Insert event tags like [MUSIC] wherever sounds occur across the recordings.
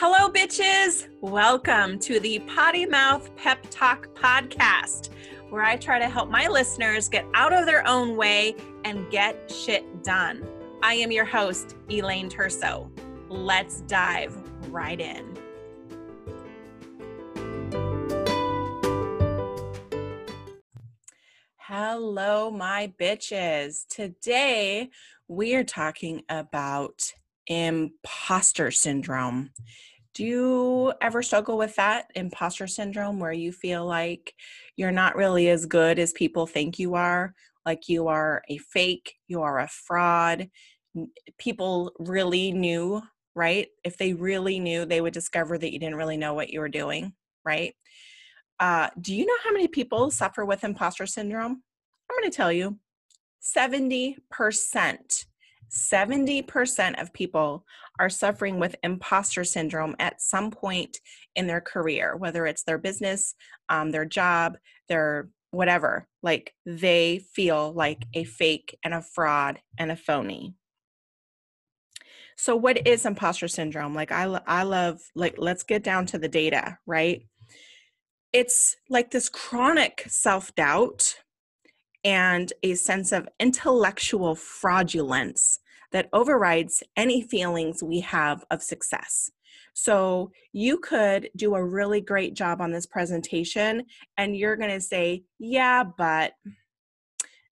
Hello, bitches. Welcome to the Potty Mouth Pep Talk podcast, where I try to help my listeners get out of their own way and get shit done. I am your host, Elaine Terso. Let's dive right in. Hello, my bitches. Today we are talking about imposter syndrome. Do you ever struggle with that imposter syndrome where you feel like you're not really as good as people think you are? Like you are a fake, you are a fraud. People really knew, right? If they really knew, they would discover that you didn't really know what you were doing, right? Uh, do you know how many people suffer with imposter syndrome? I'm going to tell you 70%. 70% of people are suffering with imposter syndrome at some point in their career, whether it's their business, um, their job, their whatever. Like they feel like a fake and a fraud and a phony. So, what is imposter syndrome? Like, I, I love, like, let's get down to the data, right? It's like this chronic self doubt and a sense of intellectual fraudulence that overrides any feelings we have of success. So you could do a really great job on this presentation, and you're going to say, Yeah, but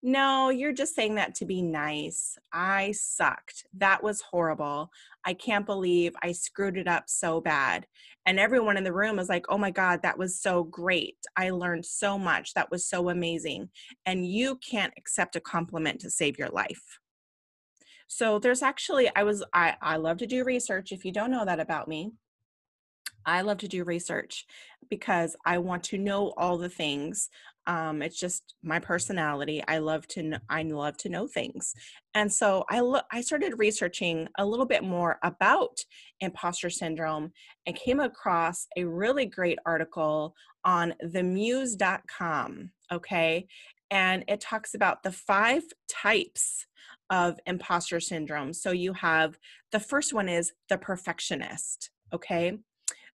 no, you're just saying that to be nice. I sucked. That was horrible. I can't believe I screwed it up so bad. And everyone in the room was like, oh my God, that was so great. I learned so much. That was so amazing. And you can't accept a compliment to save your life. So there's actually, I was, I, I love to do research. If you don't know that about me, I love to do research because I want to know all the things. Um, it's just my personality. I love to know, I love to know things, and so I lo- I started researching a little bit more about imposter syndrome and came across a really great article on themuse.com. Okay, and it talks about the five types of imposter syndrome. So you have the first one is the perfectionist. Okay.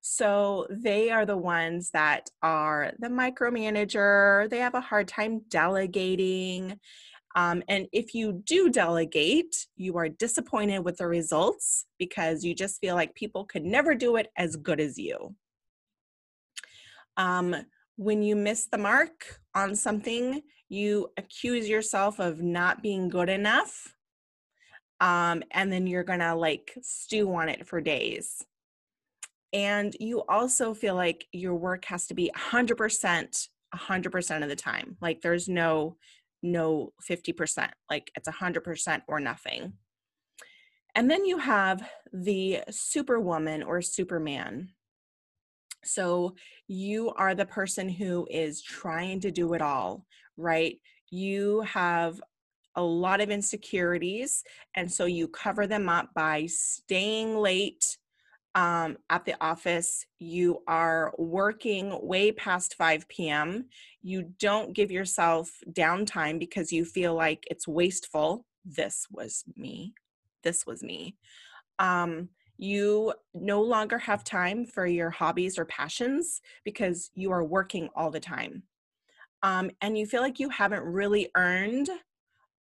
So they are the ones that are the micromanager. They have a hard time delegating. Um, and if you do delegate, you are disappointed with the results because you just feel like people could never do it as good as you. Um, when you miss the mark on something, you accuse yourself of not being good enough. Um, and then you're gonna like stew on it for days and you also feel like your work has to be 100% 100% of the time. Like there's no no 50% like it's 100% or nothing. And then you have the superwoman or superman. So you are the person who is trying to do it all right? You have a lot of insecurities and so you cover them up by staying late um, at the office, you are working way past 5 p.m., you don't give yourself downtime because you feel like it's wasteful. This was me. This was me. Um, you no longer have time for your hobbies or passions because you are working all the time. Um, and you feel like you haven't really earned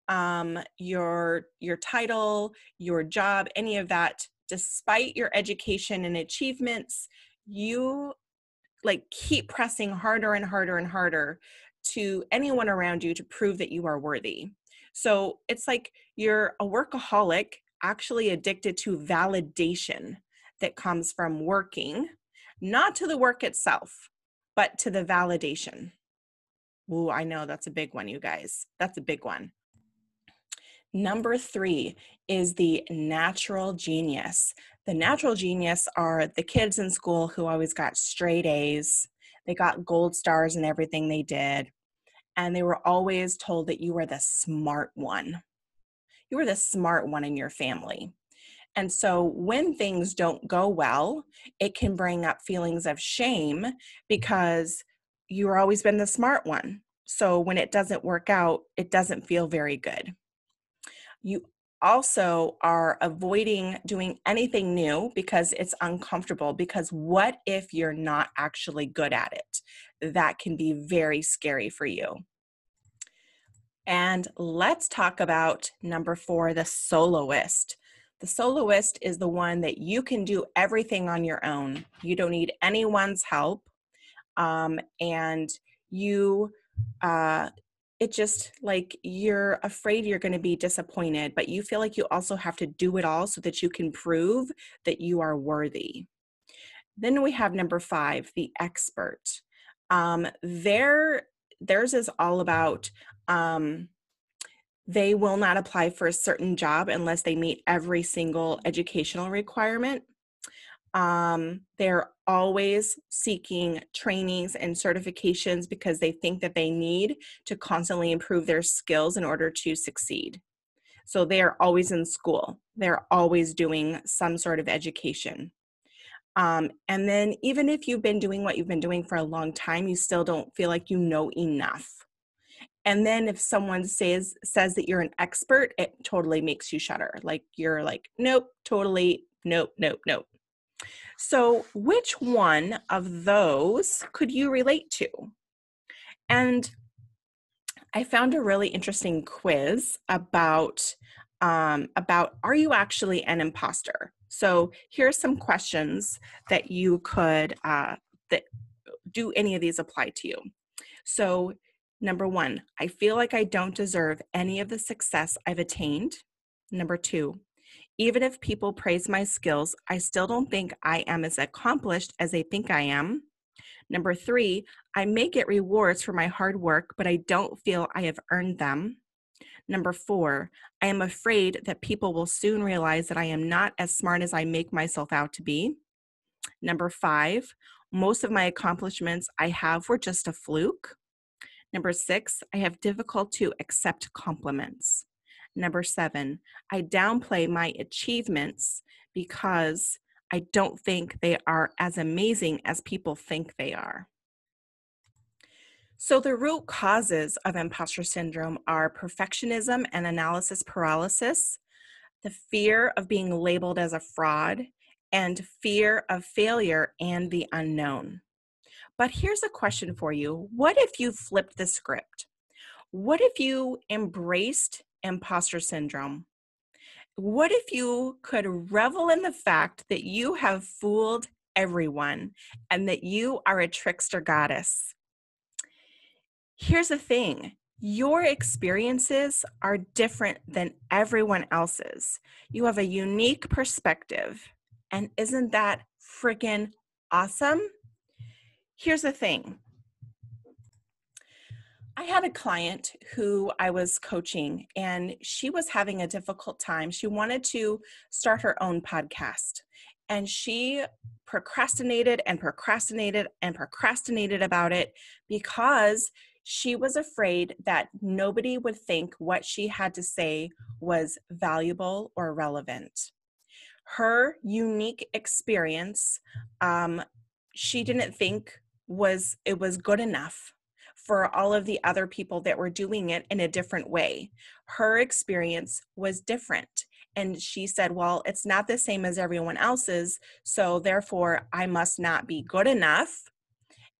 um, your your title, your job, any of that despite your education and achievements, you like keep pressing harder and harder and harder to anyone around you to prove that you are worthy. So it's like you're a workaholic, actually addicted to validation that comes from working, not to the work itself, but to the validation. Ooh, I know that's a big one, you guys. That's a big one. Number three is the natural genius. The natural genius are the kids in school who always got straight A's. They got gold stars in everything they did. And they were always told that you were the smart one. You were the smart one in your family. And so when things don't go well, it can bring up feelings of shame because you've always been the smart one. So when it doesn't work out, it doesn't feel very good you also are avoiding doing anything new because it's uncomfortable. Because what if you're not actually good at it? That can be very scary for you. And let's talk about number four the soloist. The soloist is the one that you can do everything on your own. You don't need anyone's help. Um, and you, uh, it just like you're afraid you're going to be disappointed, but you feel like you also have to do it all so that you can prove that you are worthy. Then we have number five, the expert. Um, their theirs is all about um, they will not apply for a certain job unless they meet every single educational requirement. Um, they're always seeking trainings and certifications because they think that they need to constantly improve their skills in order to succeed. So they are always in school, they're always doing some sort of education. Um, and then, even if you've been doing what you've been doing for a long time, you still don't feel like you know enough and then if someone says says that you're an expert it totally makes you shudder like you're like nope totally nope nope nope so which one of those could you relate to? And i found a really interesting quiz about um, about are you actually an imposter? So here's some questions that you could uh, that do any of these apply to you. So Number one, I feel like I don't deserve any of the success I've attained. Number two, even if people praise my skills, I still don't think I am as accomplished as they think I am. Number three, I may get rewards for my hard work, but I don't feel I have earned them. Number four, I am afraid that people will soon realize that I am not as smart as I make myself out to be. Number five, most of my accomplishments I have were just a fluke. Number six, I have difficult to accept compliments. Number seven, I downplay my achievements because I don't think they are as amazing as people think they are. So, the root causes of imposter syndrome are perfectionism and analysis paralysis, the fear of being labeled as a fraud, and fear of failure and the unknown. But here's a question for you What if you flipped the script? What if you embraced imposter syndrome? What if you could revel in the fact that you have fooled everyone and that you are a trickster goddess? Here's the thing your experiences are different than everyone else's. You have a unique perspective. And isn't that freaking awesome? here's the thing I had a client who I was coaching, and she was having a difficult time. She wanted to start her own podcast, and she procrastinated and procrastinated and procrastinated about it because she was afraid that nobody would think what she had to say was valuable or relevant. Her unique experience, um, she didn't think was it was good enough for all of the other people that were doing it in a different way. Her experience was different. And she said, Well, it's not the same as everyone else's. So therefore, I must not be good enough.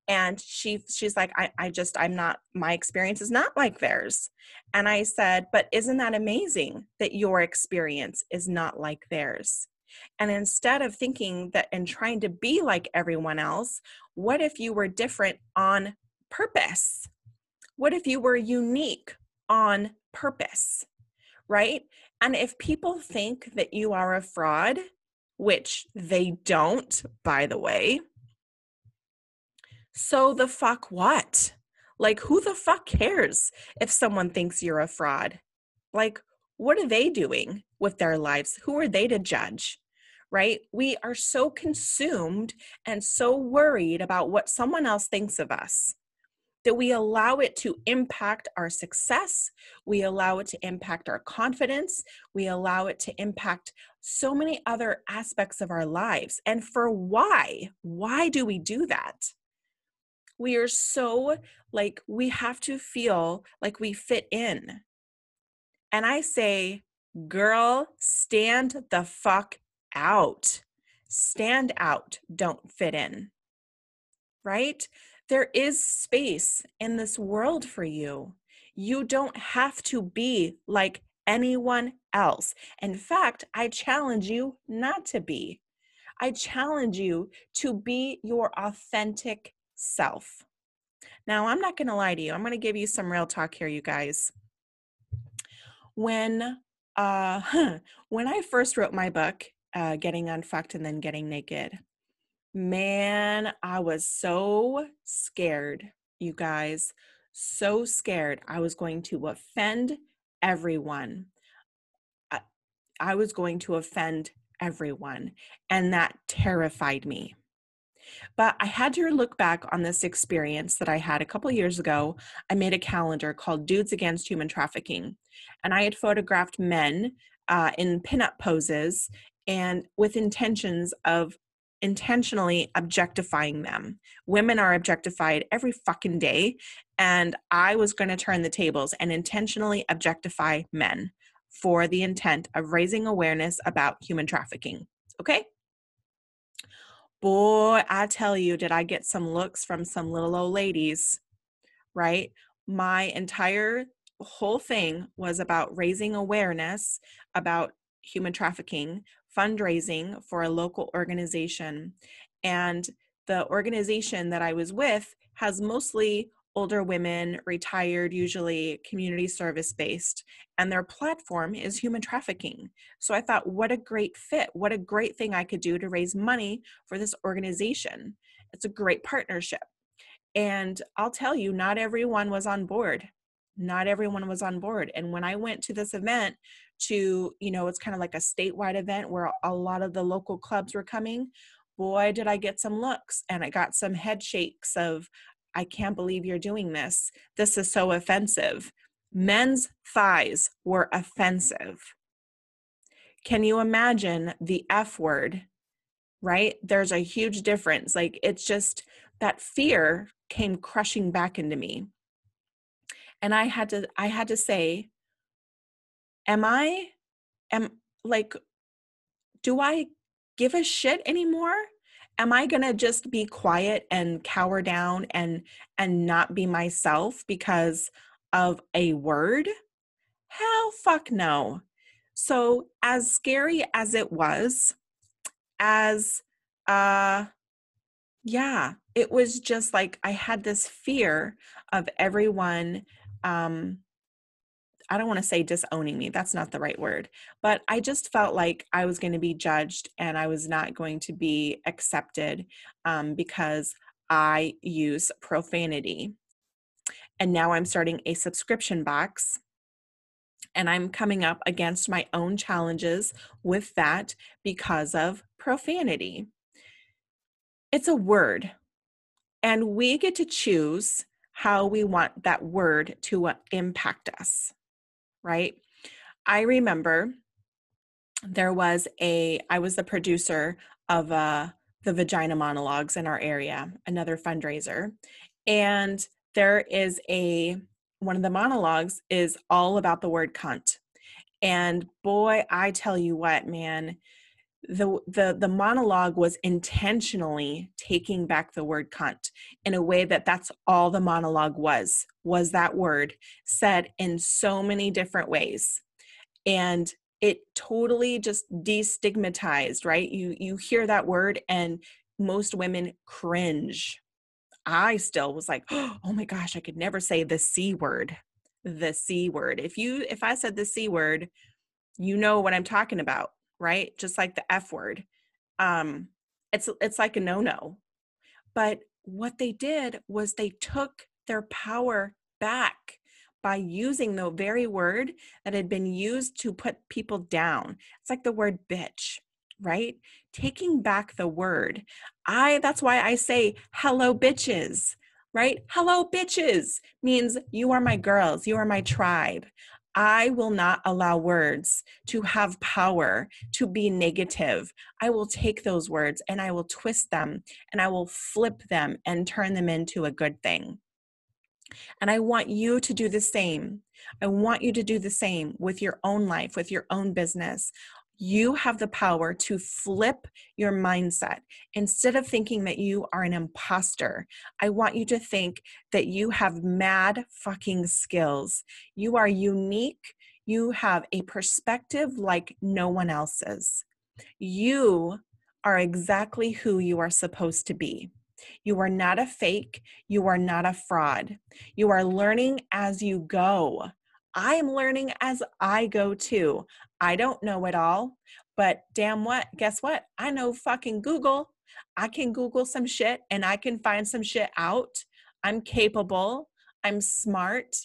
And she she's like, I, I just, I'm not, my experience is not like theirs. And I said, But isn't that amazing that your experience is not like theirs? And instead of thinking that and trying to be like everyone else, what if you were different on purpose? What if you were unique on purpose? Right? And if people think that you are a fraud, which they don't, by the way, so the fuck what? Like, who the fuck cares if someone thinks you're a fraud? Like, what are they doing with their lives? Who are they to judge? right? We are so consumed and so worried about what someone else thinks of us that we allow it to impact our success. We allow it to impact our confidence. We allow it to impact so many other aspects of our lives. And for why? Why do we do that? We are so like, we have to feel like we fit in. And I say, Girl, stand the fuck out. Stand out. Don't fit in. Right? There is space in this world for you. You don't have to be like anyone else. In fact, I challenge you not to be. I challenge you to be your authentic self. Now, I'm not going to lie to you. I'm going to give you some real talk here, you guys. When uh, [LAUGHS] when I first wrote my book, uh, Getting Unfucked and Then Getting Naked, man, I was so scared, you guys. So scared I was going to offend everyone. I, I was going to offend everyone. And that terrified me. But I had to look back on this experience that I had a couple years ago. I made a calendar called Dudes Against Human Trafficking. And I had photographed men uh, in pinup poses and with intentions of intentionally objectifying them. Women are objectified every fucking day. And I was going to turn the tables and intentionally objectify men for the intent of raising awareness about human trafficking. Okay? Boy, I tell you, did I get some looks from some little old ladies, right? My entire whole thing was about raising awareness about human trafficking, fundraising for a local organization. And the organization that I was with has mostly older women, retired, usually community service based, and their platform is human trafficking. So I thought, what a great fit. What a great thing I could do to raise money for this organization. It's a great partnership. And I'll tell you, not everyone was on board. Not everyone was on board. And when I went to this event, to, you know, it's kind of like a statewide event where a lot of the local clubs were coming boy did i get some looks and i got some head shakes of I can't believe you're doing this. This is so offensive. Men's thighs were offensive. Can you imagine the F word? Right? There's a huge difference. Like it's just that fear came crushing back into me. And I had to I had to say, am I am like do I give a shit anymore? am i going to just be quiet and cower down and and not be myself because of a word hell fuck no so as scary as it was as uh yeah it was just like i had this fear of everyone um I don't want to say disowning me, that's not the right word, but I just felt like I was going to be judged and I was not going to be accepted um, because I use profanity. And now I'm starting a subscription box and I'm coming up against my own challenges with that because of profanity. It's a word, and we get to choose how we want that word to uh, impact us right? I remember there was a, I was the producer of uh, the Vagina Monologues in our area, another fundraiser. And there is a, one of the monologues is all about the word cunt. And boy, I tell you what, man, the the the monologue was intentionally taking back the word cunt in a way that that's all the monologue was was that word said in so many different ways. And it totally just destigmatized right? You you hear that word and most women cringe. I still was like oh my gosh i could never say the c word the c word. If you if i said the c word you know what i'm talking about right? Just like the F word. Um, it's it's like a no-no. But what they did was they took their power back by using the very word that had been used to put people down. It's like the word bitch, right? Taking back the word. I that's why I say hello bitches, right? Hello bitches means you are my girls, you are my tribe. I will not allow words to have power to be negative. I will take those words and I will twist them and I will flip them and turn them into a good thing. And I want you to do the same. I want you to do the same with your own life, with your own business. You have the power to flip your mindset. Instead of thinking that you are an imposter, I want you to think that you have mad fucking skills. You are unique. You have a perspective like no one else's. You are exactly who you are supposed to be. You are not a fake. You are not a fraud. You are learning as you go. I am learning as I go too. I don't know it all, but damn what? Guess what? I know fucking Google. I can Google some shit and I can find some shit out. I'm capable. I'm smart.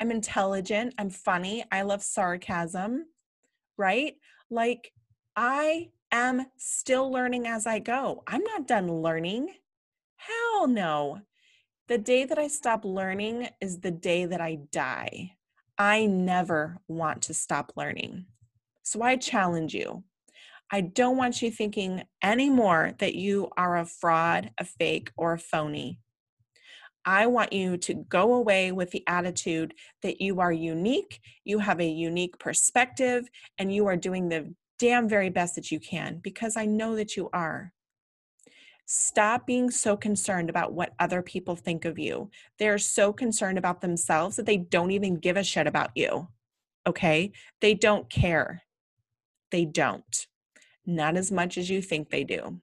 I'm intelligent. I'm funny. I love sarcasm, right? Like, I am still learning as I go. I'm not done learning. Hell no. The day that I stop learning is the day that I die. I never want to stop learning. So I challenge you. I don't want you thinking anymore that you are a fraud, a fake, or a phony. I want you to go away with the attitude that you are unique, you have a unique perspective, and you are doing the damn very best that you can because I know that you are. Stop being so concerned about what other people think of you. They're so concerned about themselves that they don't even give a shit about you. Okay? They don't care. They don't. Not as much as you think they do.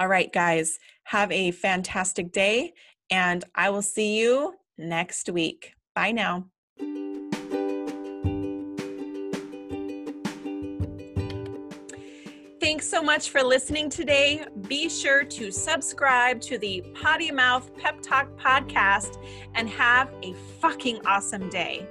All right, guys, have a fantastic day, and I will see you next week. Bye now. Thanks so much for listening today. Be sure to subscribe to the Potty Mouth Pep Talk podcast and have a fucking awesome day.